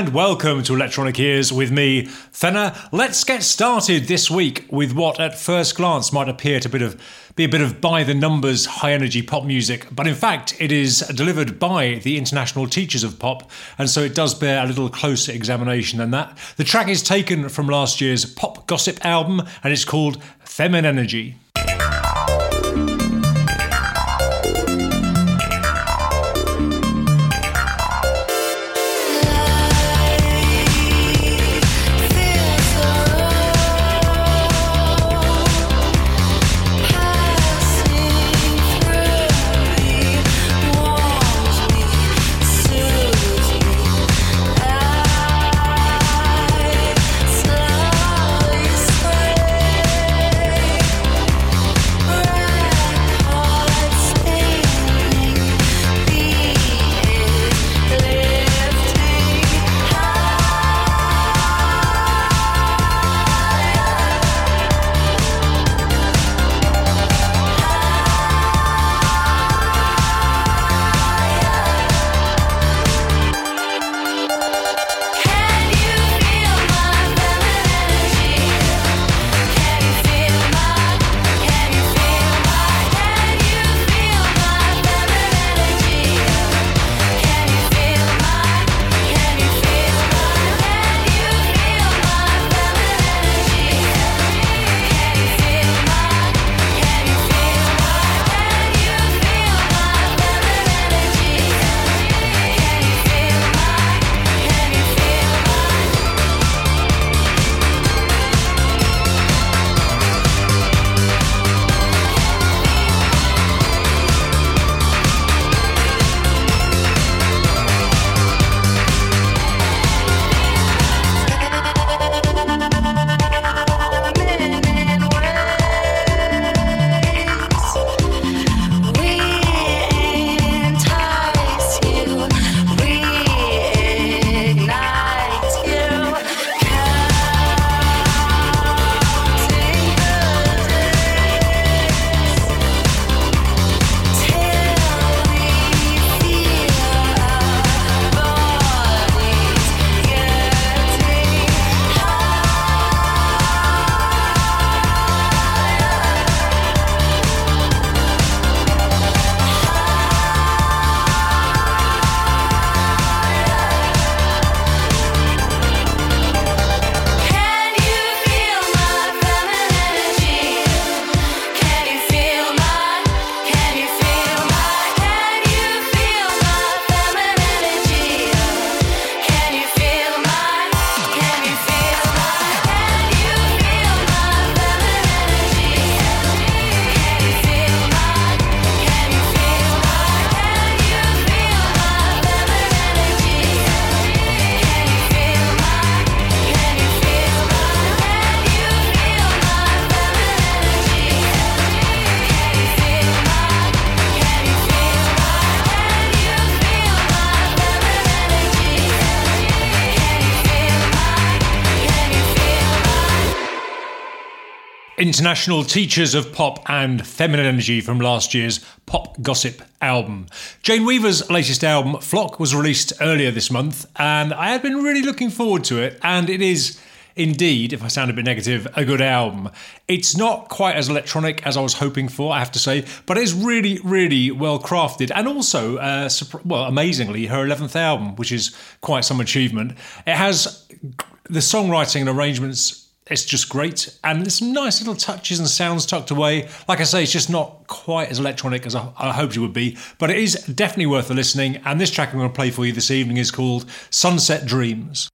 and welcome to Electronic Ears with me, Fenner. Let's get started this week with what at first glance might appear to bit of, be a bit of by the numbers high energy pop music, but in fact it is delivered by the International Teachers of Pop, and so it does bear a little closer examination than that. The track is taken from last year's Pop Gossip album and it's called Feminine Energy. International Teachers of Pop and Feminine Energy from last year's Pop Gossip album. Jane Weaver's latest album, Flock, was released earlier this month, and I had been really looking forward to it, and it is indeed, if I sound a bit negative, a good album. It's not quite as electronic as I was hoping for, I have to say, but it is really, really well crafted. And also, uh, well, amazingly, her 11th album, which is quite some achievement. It has the songwriting and arrangements it's just great. And there's some nice little touches and sounds tucked away. Like I say, it's just not quite as electronic as I, I hoped it would be, but it is definitely worth a listening. And this track I'm going to play for you this evening is called Sunset Dreams.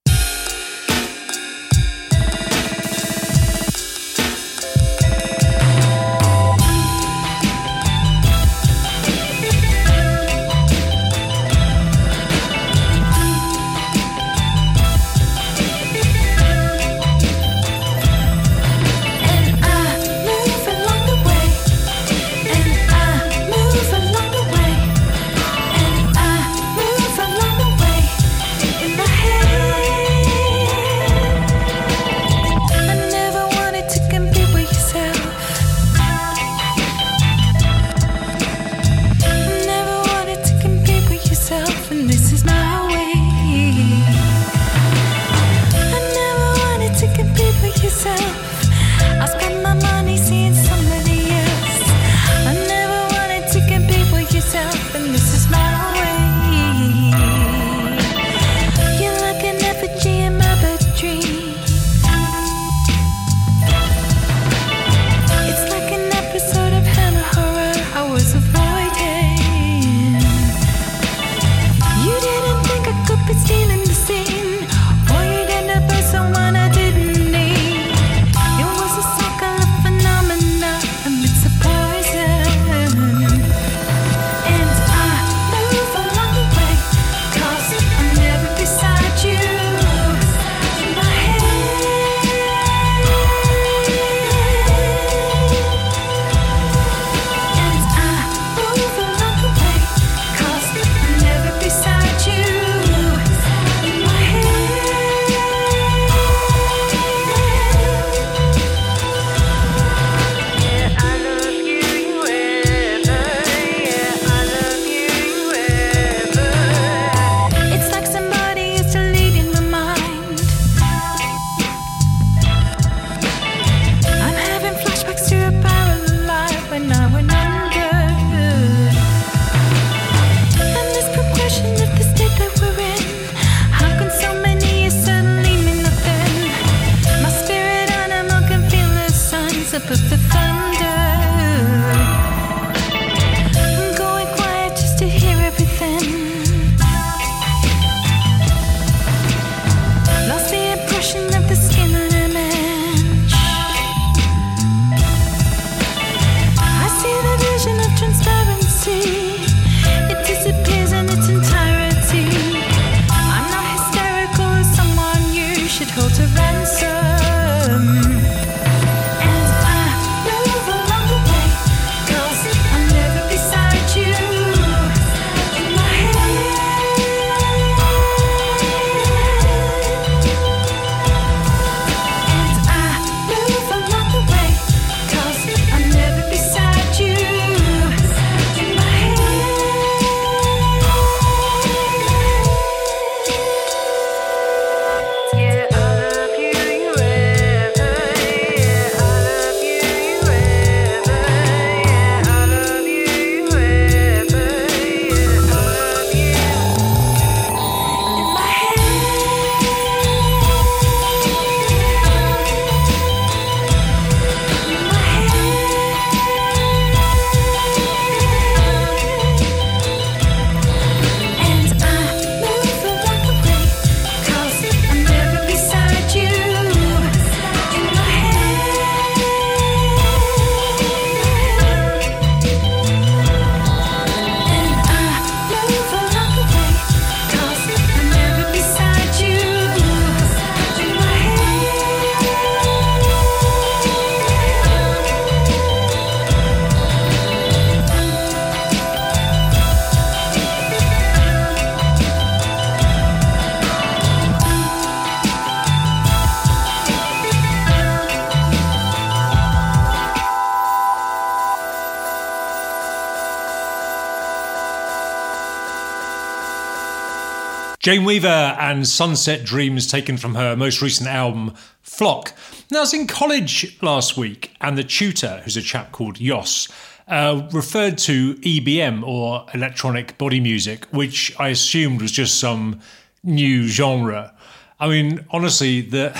Jane Weaver and Sunset Dreams taken from her most recent album, Flock. Now, I was in college last week, and the tutor, who's a chap called Yoss, uh, referred to EBM or electronic body music, which I assumed was just some new genre. I mean, honestly, the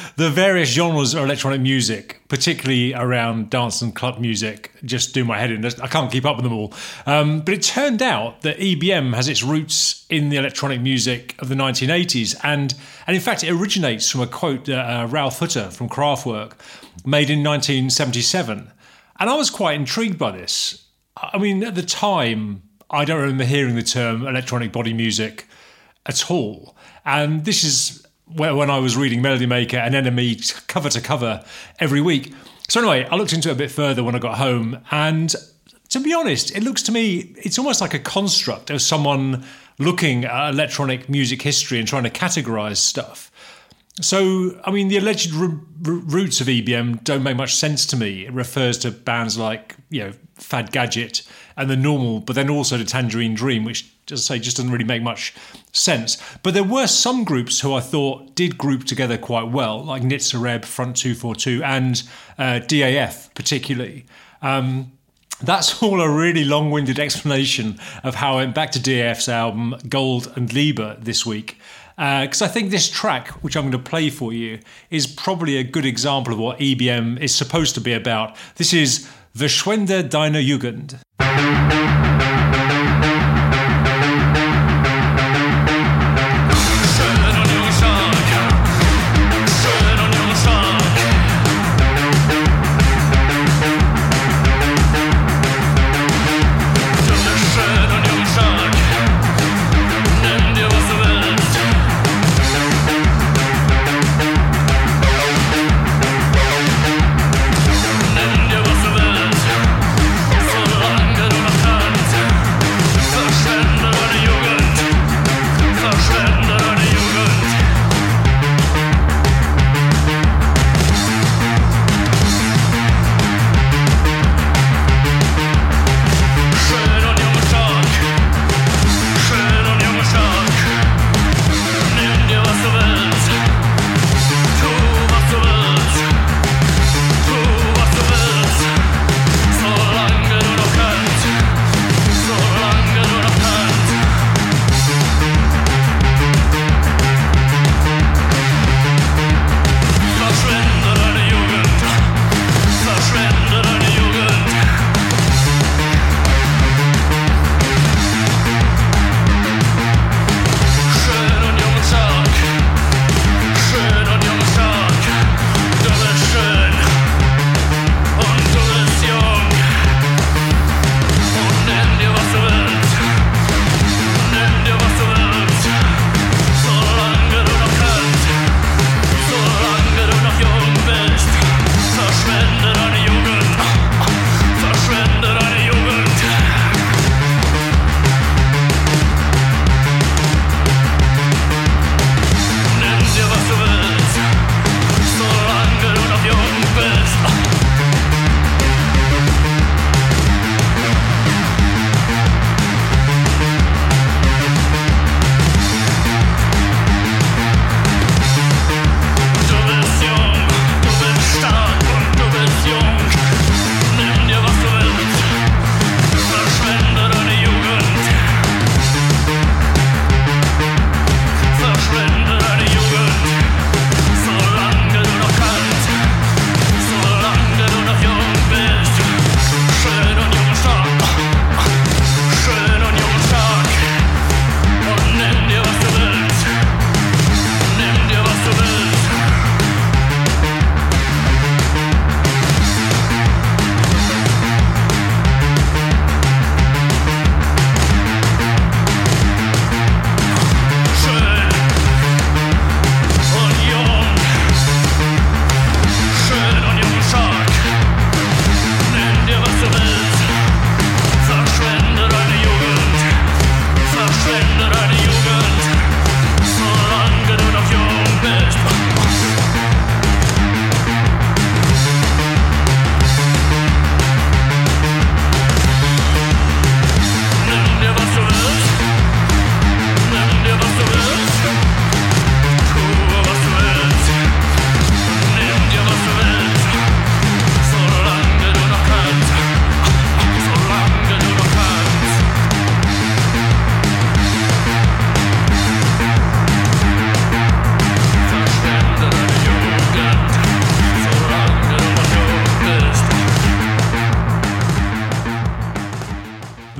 the various genres of electronic music, particularly around dance and club music, just do my head in. I can't keep up with them all. Um, but it turned out that EBM has its roots in the electronic music of the 1980s, and and in fact, it originates from a quote that uh, Ralf Hütter from Kraftwerk made in 1977. And I was quite intrigued by this. I mean, at the time, I don't remember hearing the term electronic body music at all. And this is when I was reading Melody Maker and NME cover to cover every week. So, anyway, I looked into it a bit further when I got home. And to be honest, it looks to me, it's almost like a construct of someone looking at electronic music history and trying to categorize stuff. So, I mean, the alleged r- roots of EBM don't make much sense to me. It refers to bands like, you know, Fad Gadget and the normal, but then also to Tangerine Dream, which, as I say, just doesn't really make much sense. But there were some groups who I thought did group together quite well, like Nitzer Front 242, and uh, DAF particularly. Um, that's all a really long winded explanation of how I went back to DAF's album Gold und Liebe this week because uh, I think this track, which I'm going to play for you, is probably a good example of what EBM is supposed to be about. This is Verschwende deine Jugend.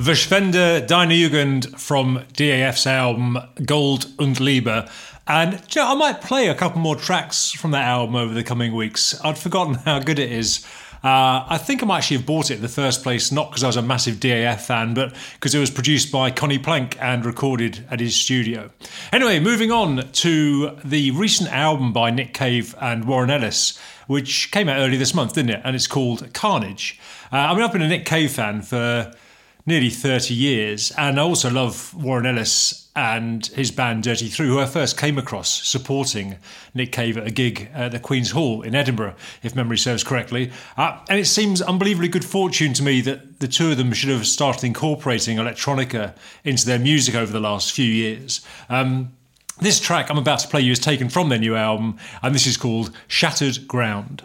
Verschwende Deine Jugend from DAF's album Gold und Liebe. And you know, I might play a couple more tracks from that album over the coming weeks. I'd forgotten how good it is. Uh, I think I might actually have bought it in the first place, not because I was a massive DAF fan, but because it was produced by Conny Plank and recorded at his studio. Anyway, moving on to the recent album by Nick Cave and Warren Ellis, which came out early this month, didn't it? And it's called Carnage. Uh, I mean, I've been a Nick Cave fan for nearly 30 years, and I also love Warren Ellis and his band Dirty Three, who I first came across supporting Nick Cave at a gig at the Queen's Hall in Edinburgh, if memory serves correctly. Uh, and it seems unbelievably good fortune to me that the two of them should have started incorporating electronica into their music over the last few years. Um, this track I'm about to play you is taken from their new album, and this is called Shattered Ground.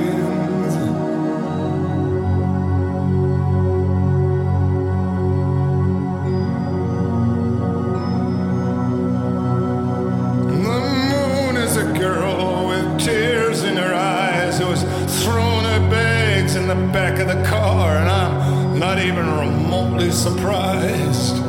shattered ground.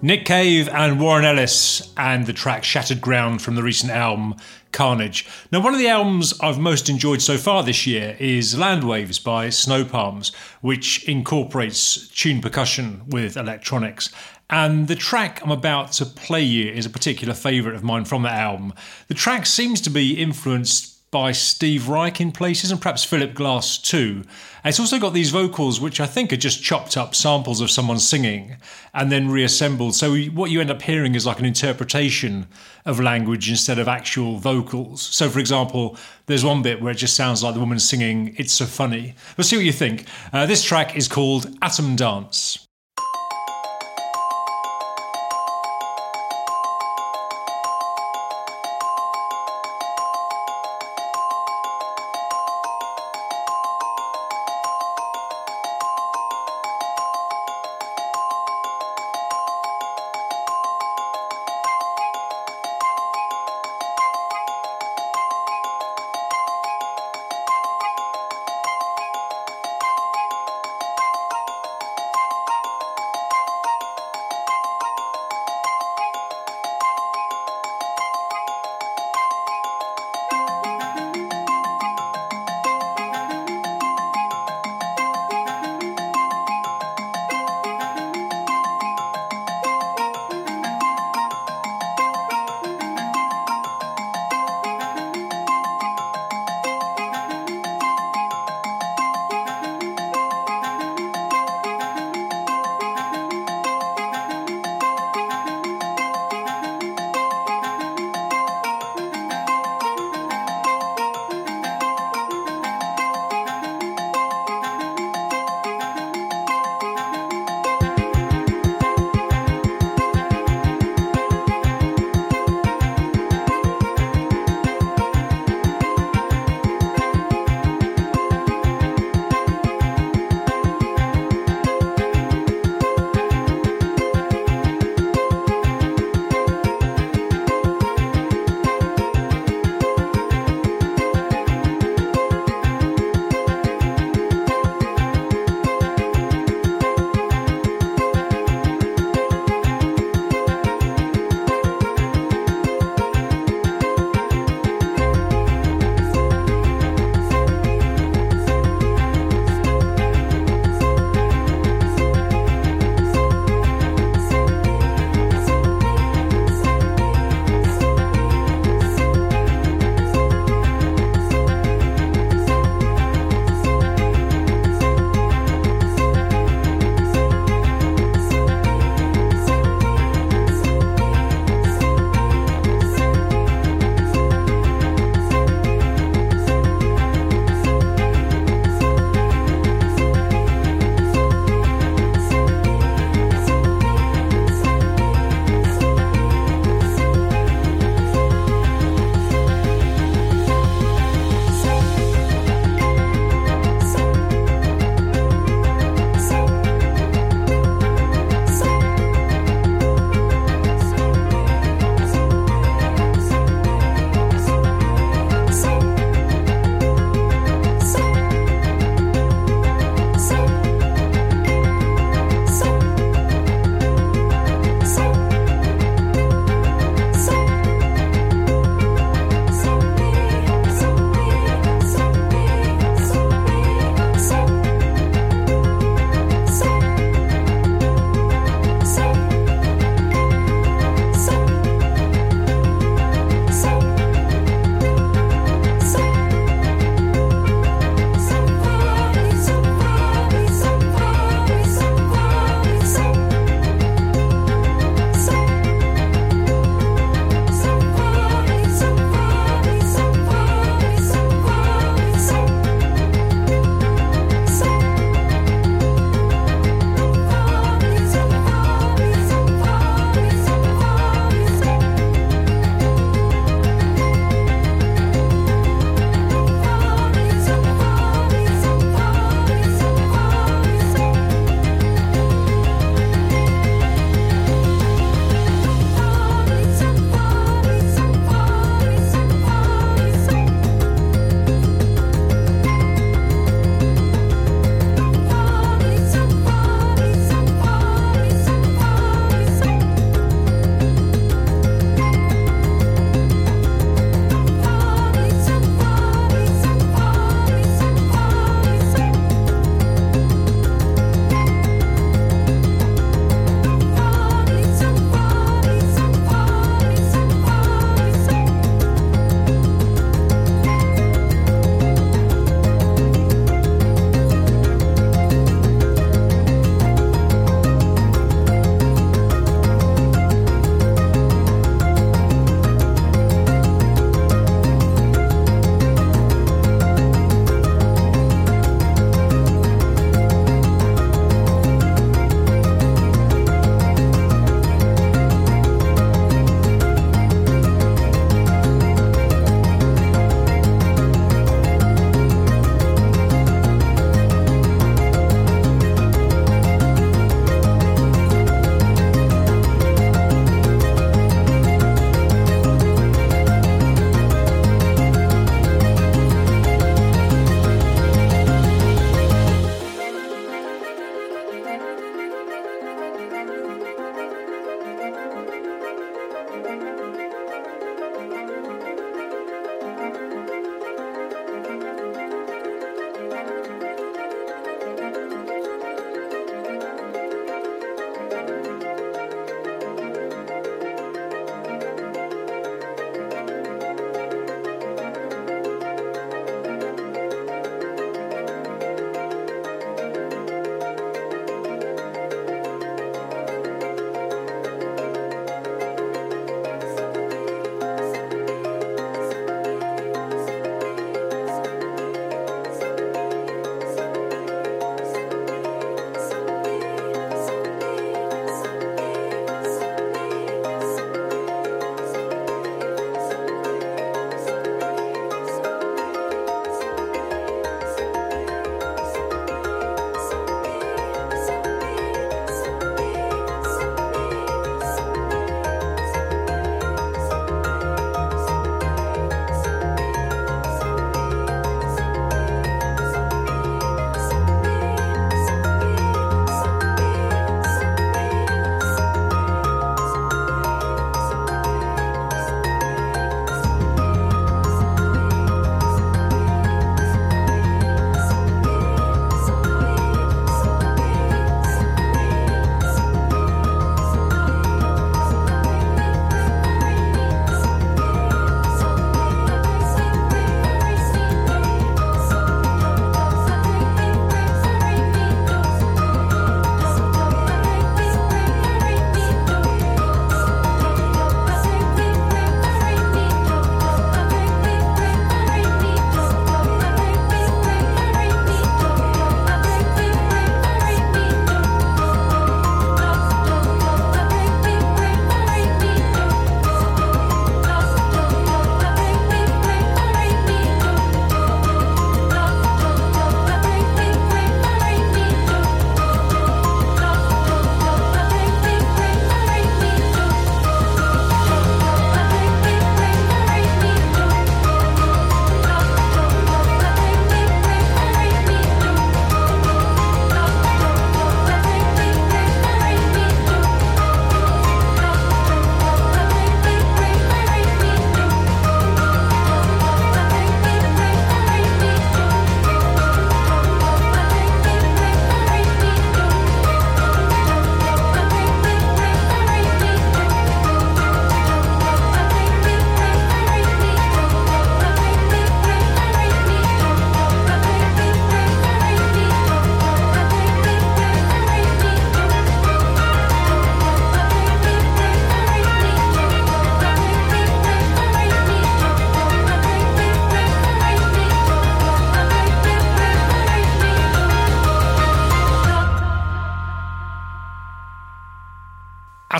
Nick Cave and Warren Ellis and the track Shattered Ground from the recent album Carnage. Now, one of the albums I've most enjoyed so far this year is Landwaves by Snow Palms, which incorporates tune percussion with electronics. And the track I'm about to play you is a particular favourite of mine from that album. The track seems to be influenced by Steve Reich in places and perhaps Philip Glass too. And it's also got these vocals which I think are just chopped up samples of someone singing and then reassembled. So what you end up hearing is like an interpretation of language instead of actual vocals. So for example, there's one bit where it just sounds like the woman singing It's So Funny. Let's see what you think. Uh, this track is called Atom Dance.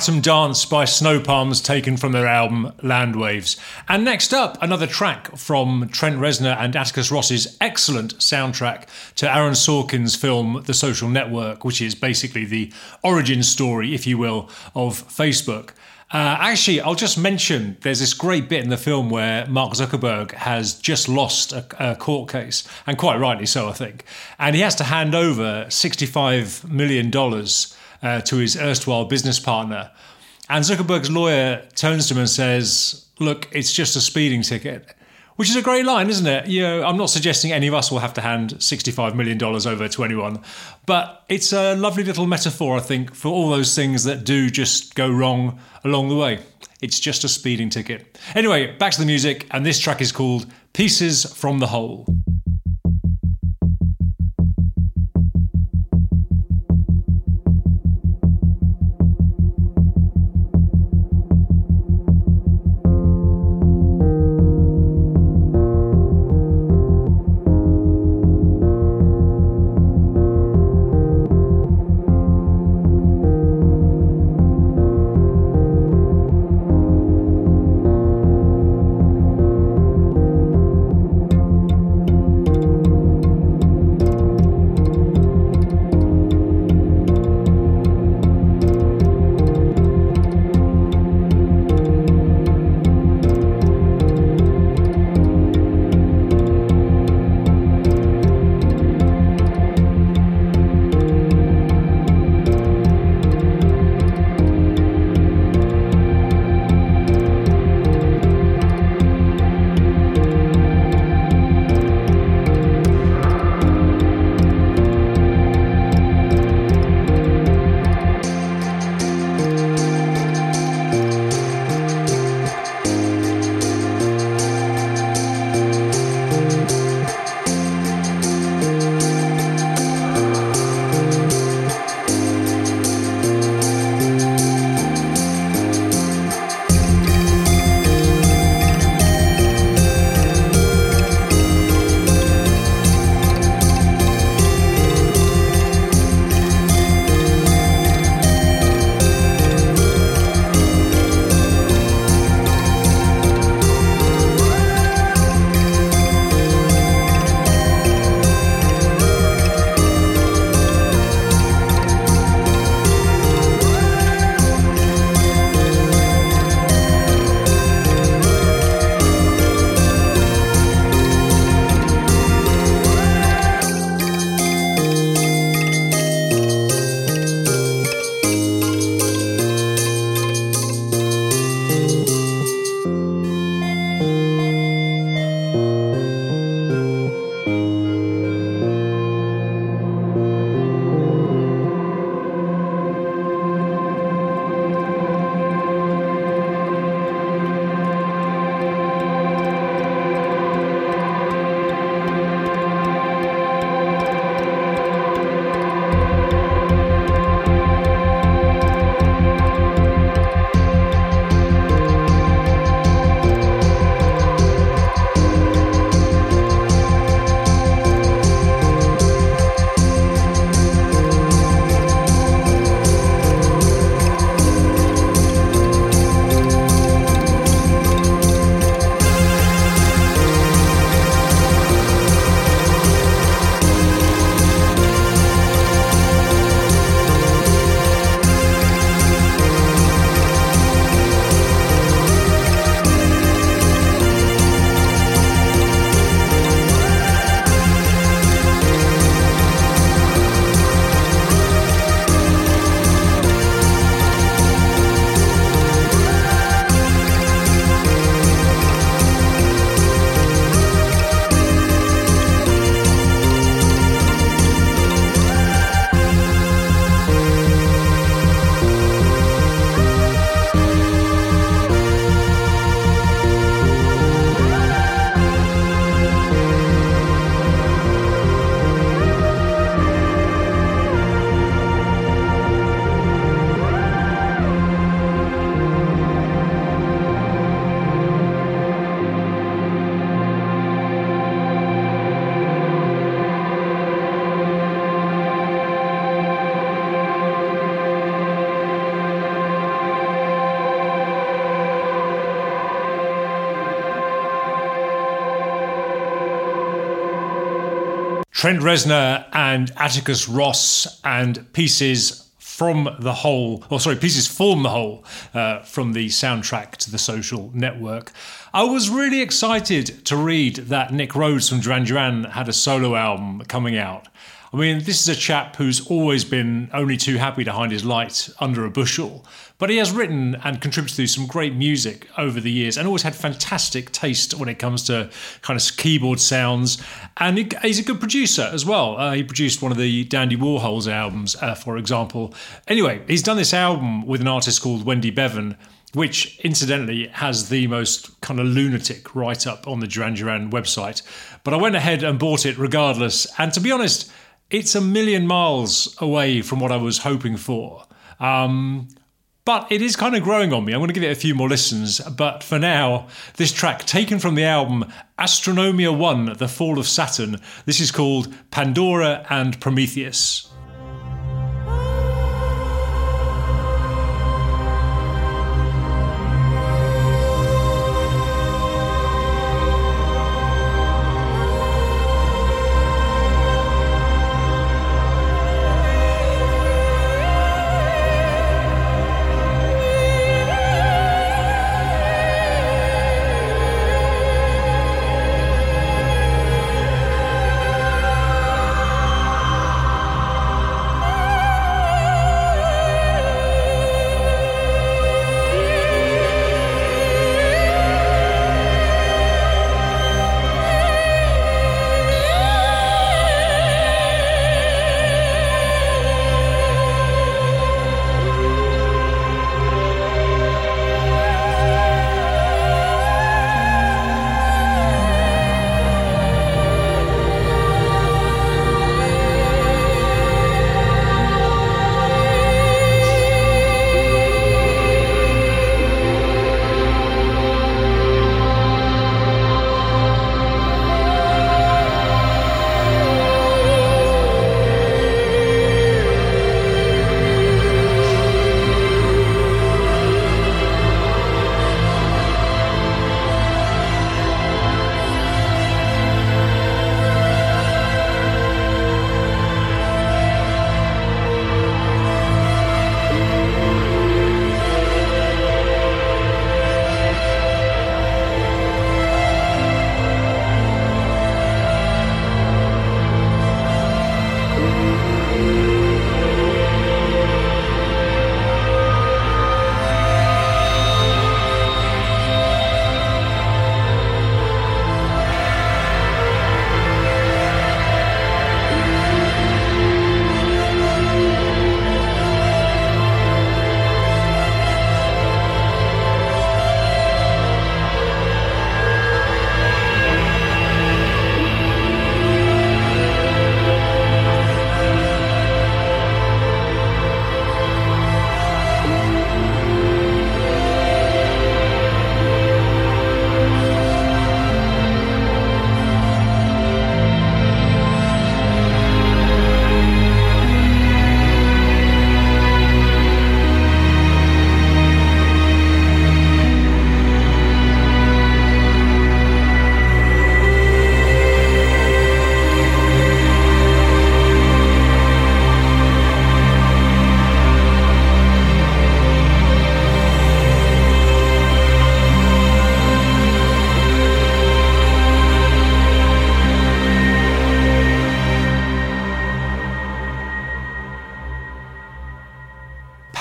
Atom Dance by Snow Palms, taken from their album Land Waves. And next up, another track from Trent Reznor and Atticus Ross's excellent soundtrack to Aaron Sorkin's film The Social Network, which is basically the origin story, if you will, of Facebook. Uh, actually, I'll just mention there's this great bit in the film where Mark Zuckerberg has just lost a, a, court case, and quite rightly so, I think. And he has to hand over $65 million uh, to his erstwhile business partner. And Zuckerberg's lawyer turns to him and says, Look, it's just a speeding ticket which is a great line, isn't it? You know, I'm not suggesting any of us will have to hand $65 million over to anyone, but it's a lovely little metaphor, I think, for all those things that do just go wrong along the way. It's just a speeding ticket. Anyway, back to the music, and this track is called Pieces from the Whole. Trent Reznor and Atticus Ross and pieces from the whole, or sorry, pieces form the whole uh, from the soundtrack to the social network. I was really excited to read that Nick Rhodes from Duran Duran had a solo album coming out. I mean, this is a chap who's always been only too happy to hide his light under a bushel, but he has written and contributed to some great music over the years and always had fantastic taste when it comes to kind of keyboard sounds. And he's a good producer as well. Uh, he produced one of the Dandy Warhols albums, uh, for example. Anyway, he's done this album with an artist called Wendy Bevan which incidentally has the most kind of lunatic write up on the Duran Duran website. But I went ahead and bought it regardless. And to be honest, it's a million miles away from what I was hoping for. Um, but it is kind of growing on me. I'm going to give it a few more listens. But for now, this track taken from the album Astronomia 1 The Fall of Saturn, this is called Pandora and Prometheus.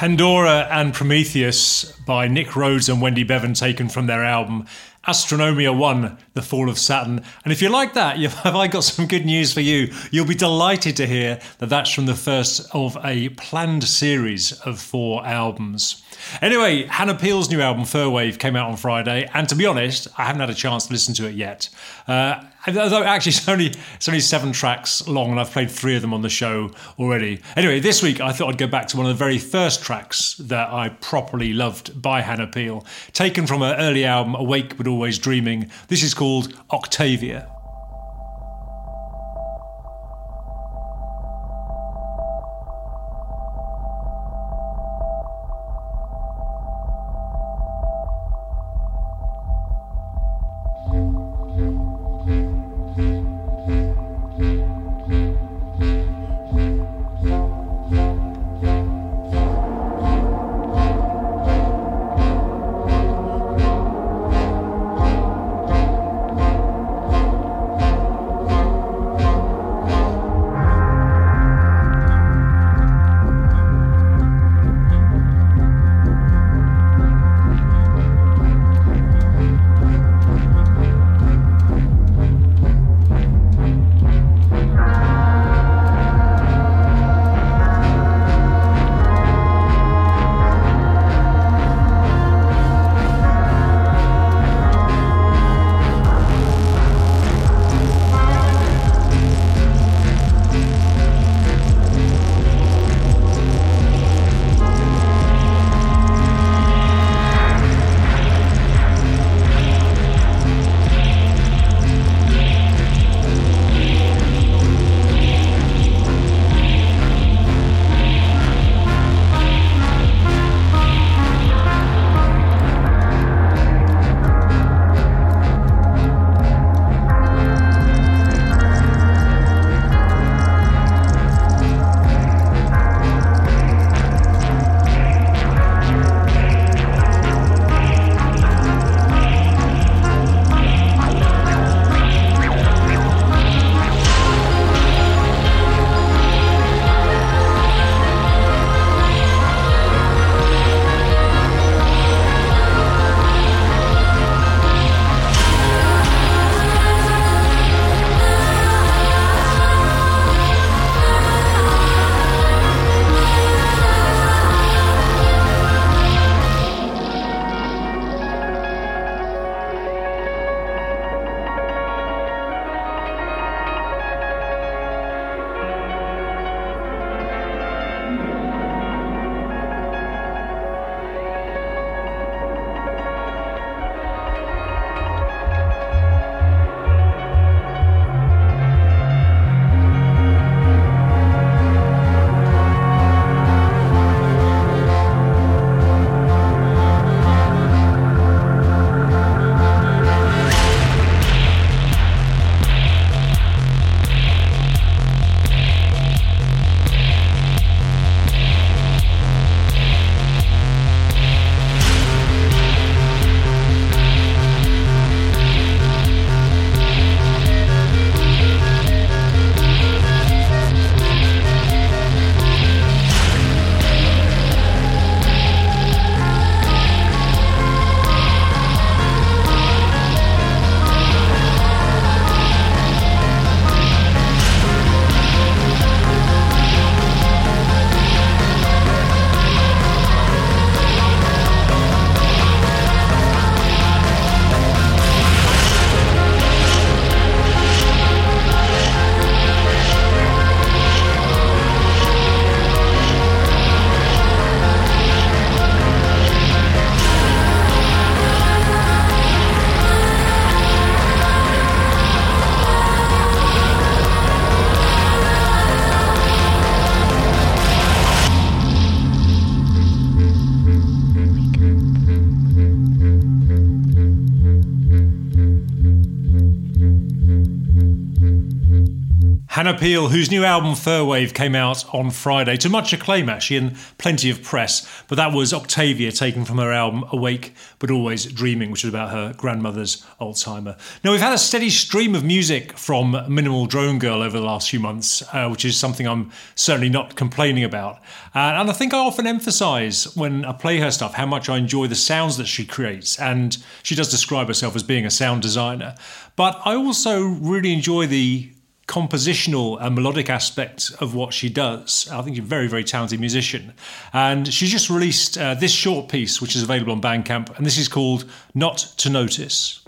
Pandora and Prometheus by Nick Rhodes and Wendy Bevan, taken from their album Astronomia 1 The Fall of Saturn. And if you like that, have I got some good news for you? You'll be delighted to hear that that's from the first of a planned series of four albums. Anyway, Hannah Peel's new album, Fir Wave, came out on Friday, and to be honest, I haven't had a chance to listen to it yet. Uh, actually it's only it's only seven tracks long, and I've played three of them on the show already. Anyway, this week I thought I'd go back to one of the very first tracks that I properly loved by Hannah Peel, taken from her early album Awake but Always Dreaming. This is called Octavia. Hannah Peel, whose new album Fir Wave came out on Friday, to much acclaim actually and plenty of press. But that was Octavia, taken from her album Awake But Always Dreaming, which is about her grandmother's Alzheimer. Now, we've had a steady stream of music from Minimal Drone Girl over the last few months, uh, which is something I'm certainly not complaining about. Uh, and I think I often emphasize when I play her stuff how much I enjoy the sounds that she creates. And she does describe herself as being a sound designer. But I also really enjoy the compositional and melodic aspect of what she does. I think she's a very, very talented musician. And she's just released uh, this short piece, which is available on Bandcamp, and this is called Not to Notice.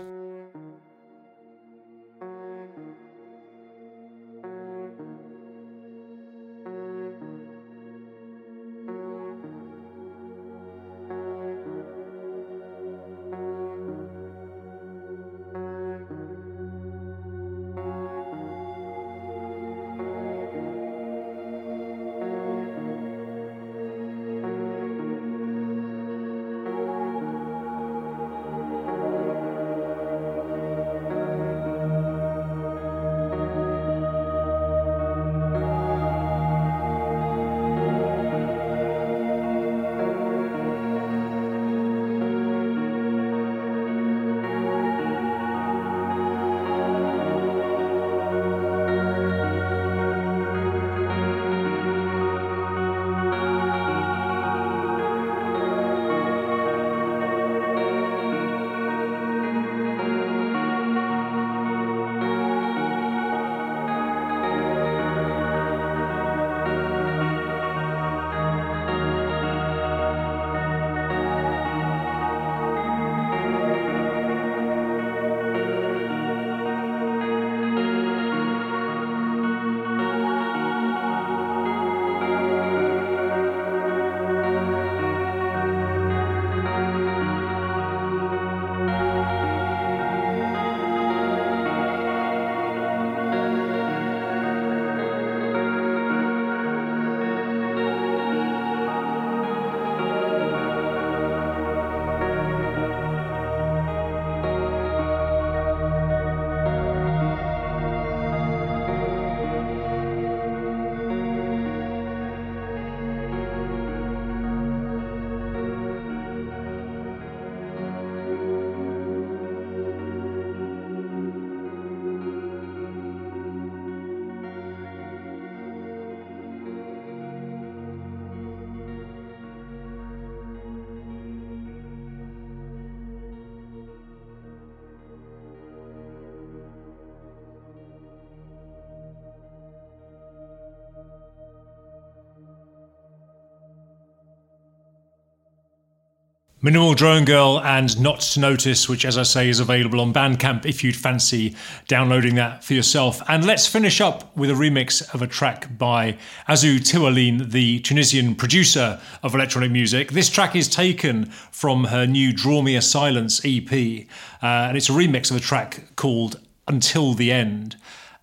Minimal Drone Girl and Not to Notice, which, as I say, is available on Bandcamp if you'd fancy downloading that for yourself. And let's finish up with a remix of a track by Azu Tiwaline, the Tunisian producer of electronic music. This track is taken from her new Draw Me a Silence EP, uh, and it's a remix of a track called Until the End.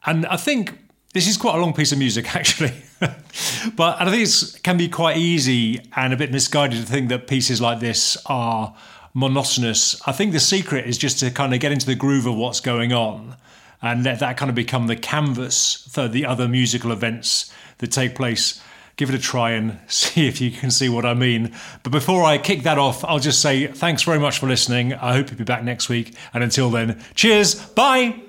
And I think this is quite a long piece of music, actually. but I think it can be quite easy and a bit misguided to think that pieces like this are monotonous. I think the secret is just to kind of get into the groove of what's going on and let that kind of become the canvas for the other musical events that take place. Give it a try and see if you can see what I mean. But before I kick that off, I'll just say thanks very much for listening. I hope you'll be back next week. And until then, cheers. Bye.